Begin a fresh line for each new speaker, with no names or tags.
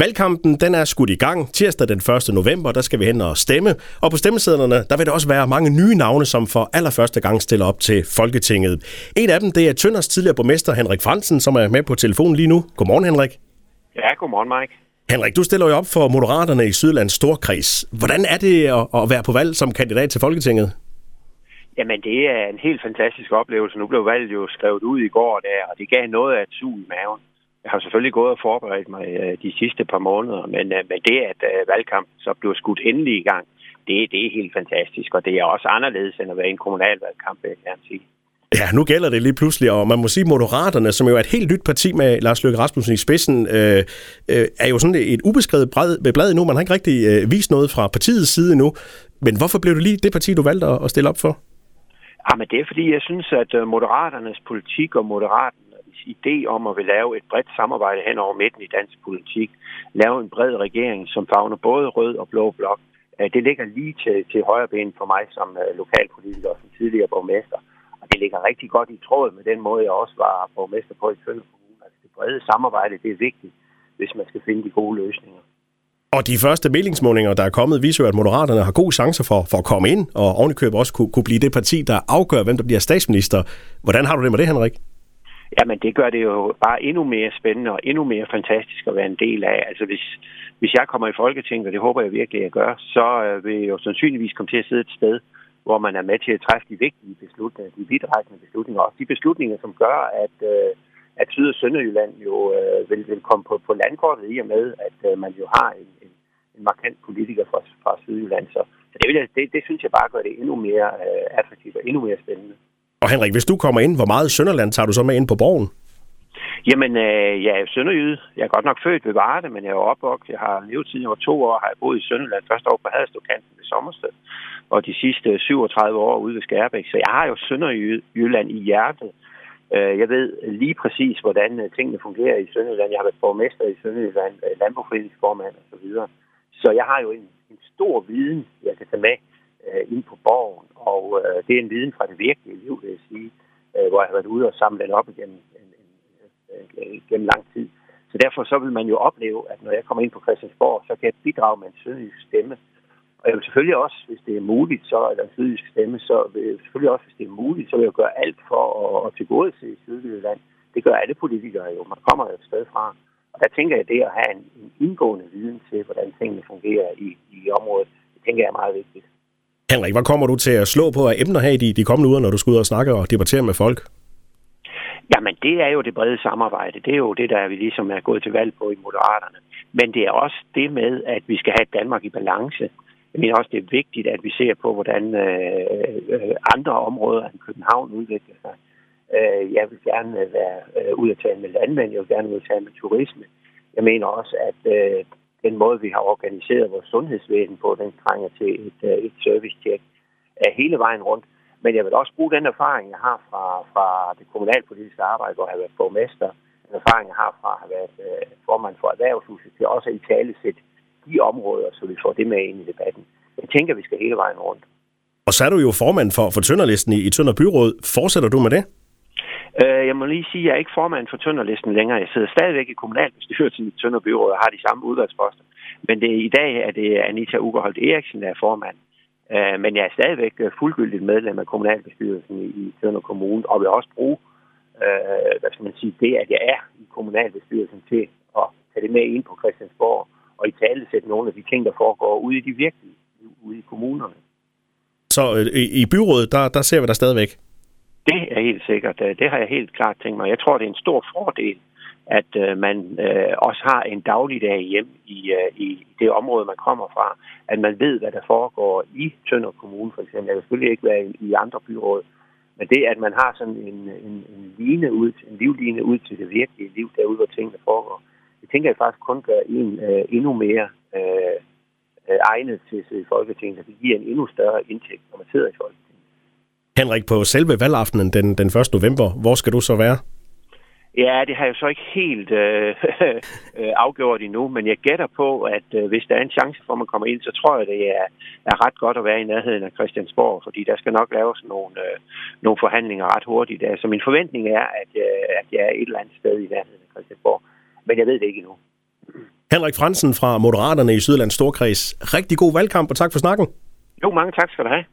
Valgkampen den er skudt i gang. Tirsdag den 1. november, der skal vi hen og stemme. Og på stemmesedlerne, der vil der også være mange nye navne, som for allerførste gang stiller op til Folketinget. En af dem, det er Tønders tidligere borgmester Henrik Fransen, som er med på telefonen lige nu. Godmorgen, Henrik.
Ja, godmorgen, Mike.
Henrik, du stiller jo op for Moderaterne i Sydlands Storkreds. Hvordan er det at være på valg som kandidat til Folketinget?
Jamen, det er en helt fantastisk oplevelse. Nu blev valget jo skrevet ud i går, der, og det gav noget af et sug i maven. Jeg har selvfølgelig gået og forberedt mig øh, de sidste par måneder, men, øh, men det, at øh, valgkampen så blev skudt endelig i gang, det, det er helt fantastisk, og det er også anderledes end at være i en kommunalvalgkamp, vil jeg gerne sige.
Ja, nu gælder det lige pludselig, og man må sige, Moderaterne, som jo er et helt nyt parti med Lars Løkke Rasmussen i spidsen, øh, øh, er jo sådan et ubeskrevet blad endnu. Man har ikke rigtig øh, vist noget fra partiets side endnu. Men hvorfor blev det lige det parti, du valgte at stille op for?
Ja, men det er fordi, jeg synes, at Moderaternes politik og Moderat idé om at vil lave et bredt samarbejde hen over midten i dansk politik, lave en bred regering, som fagner både rød og blå blok, øh, det ligger lige til, til højre ben for mig som øh, lokalpolitiker og som tidligere borgmester. Og det ligger rigtig godt i tråd med den måde, jeg også var borgmester på i Tønder Kommune. Altså det brede samarbejde, det er vigtigt, hvis man skal finde de gode løsninger.
Og de første meldingsmålinger, der er kommet, viser jo, at Moderaterne har gode chancer for, for at komme ind, og ovenikøbet også kunne, kunne blive det parti, der afgør, hvem der bliver statsminister. Hvordan har du det med det, Henrik?
Jamen, det gør det jo bare endnu mere spændende og endnu mere fantastisk at være en del af. Altså, hvis, hvis jeg kommer i Folketinget, og det håber jeg virkelig, at jeg gør, så øh, vil jeg jo sandsynligvis komme til at sidde et sted, hvor man er med til at træffe de vigtige beslutninger, de vidtrækkende beslutninger, også de beslutninger, som gør, at, øh, at Syd- og Sønderjylland jo øh, vil, vil komme på, på landkortet i og med, at man jo har en, en, en markant politiker fra, fra Sydjylland. Så, så det, vil jeg, det, det synes jeg bare gør det endnu mere øh, attraktivt og endnu mere spændende.
Og Henrik, hvis du kommer ind, hvor meget Sønderland tager du så med ind på borgen?
Jamen, øh, jeg er sønderjyde. Jeg er godt nok født ved Varde, men jeg er opvokset. Jeg har levet siden jeg var to år, har jeg boet i Sønderland. Første år på Haderstovkanten ved Sommersted, og de sidste 37 år ude ved Skærbæk. Så jeg har jo Sønderjylland i hjertet. Øh, jeg ved lige præcis, hvordan øh, tingene fungerer i Sønderland. Jeg har været borgmester i Sønderjylland, øh, landbrugsforeningsformand osv. og så videre. Så jeg har jo en, en stor viden, jeg kan tage med øh, ind på borgen, og øh, det er en viden fra det virkelige liv, vil jeg sige, øh, hvor jeg har været ude og samle den op igennem, en, en, øh, en, gennem lang tid. Så derfor så vil man jo opleve, at når jeg kommer ind på Christiansborg, så kan jeg bidrage med en sønderjysk stemme. Og jeg vil selvfølgelig også, hvis det er muligt, så er der en sønderjysk stemme, så vil jeg selvfølgelig også, hvis det er muligt, så vil jeg gøre alt for at, at tilgodese Sydjylland. Det gør alle politikere jo. Man kommer jo et sted fra. Og der tænker jeg, det at have en, en indgående viden til, hvordan tingene fungerer i, i området, det tænker jeg er meget vigtigt.
Henrik, hvad kommer du til at slå på af emner her i de, de kommende uger, når du skal ud og snakke og debattere med folk?
Jamen, det er jo det brede samarbejde. Det er jo det, der vi ligesom er gået til valg på i Moderaterne. Men det er også det med, at vi skal have Danmark i balance. Jeg mener også, det er vigtigt, at vi ser på, hvordan øh, andre områder end København udvikler sig. Øh, jeg vil gerne øh, være øh, ud at tale med landmænd, jeg vil gerne ud at tale med turisme. Jeg mener også, at øh, den måde, vi har organiseret vores sundhedsvæsen på, den trænger til et, øh, et service-tjek hele vejen rundt. Men jeg vil også bruge den erfaring, jeg har fra, fra det kommunalpolitiske arbejde, hvor jeg har været borgmester, den erfaring, jeg har fra at have været øh, formand for erhvervshuset, til også at i tale sætte de områder, så vi får det med ind i debatten. Jeg tænker, vi skal hele vejen rundt.
Og så er du jo formand for, for Tønderlisten i, i Tønder Byråd. Fortsætter du med det?
Øh, jeg må lige sige, at jeg er ikke formand for Tønderlisten længere. Jeg sidder stadigvæk i kommunalbestyrelsen i Tønder Byråd og har de samme udvalgsposter. Men det, i dag er det Anita Ugerholdt Eriksen, der er formand. Øh, men jeg er stadigvæk øh, fuldgyldigt medlem af kommunalbestyrelsen i, i Tønder Kommune, og vil også bruge øh, hvad skal man sige, det, at jeg er i kommunalbestyrelsen til at tage det med ind på Christiansborg og i tale sætte nogle af de ting, der foregår ude i de virkelige, ude i kommunerne.
Så øh, i, i byrådet, der, der ser vi dig stadigvæk?
Det er helt sikkert. Øh, det har jeg helt klart tænkt mig. Jeg tror, det er en stor fordel, at øh, man øh, også har en dagligdag hjem i, øh, i det område, man kommer fra. At man ved, hvad der foregår i Tønder Kommune, for eksempel. Jeg vil selvfølgelig ikke være i, andre byråd. Men det, at man har sådan en, en, en, line ud, en livline ud til det virkelige liv, derude, hvor tingene foregår, det tænker jeg faktisk kun gør en øh, endnu mere øh, øh egnet til at sidde i Folketinget. Det giver en endnu større indtægt, når man sidder i Folketinget.
Henrik, på selve valgaftenen den, den 1. november, hvor skal du så være?
Ja, det har jeg så ikke helt øh, øh, afgjort endnu, men jeg gætter på, at øh, hvis der er en chance for, at man kommer ind, så tror jeg, det er, er ret godt at være i nærheden af Christiansborg, fordi der skal nok laves nogle, øh, nogle forhandlinger ret hurtigt. Så min forventning er, at, øh, at jeg er et eller andet sted i nærheden af Christiansborg, men jeg ved det ikke endnu.
Henrik Fransen fra Moderaterne i Sydlands Storkreds. Rigtig god valgkamp, og tak for snakken.
Jo, mange tak skal du have.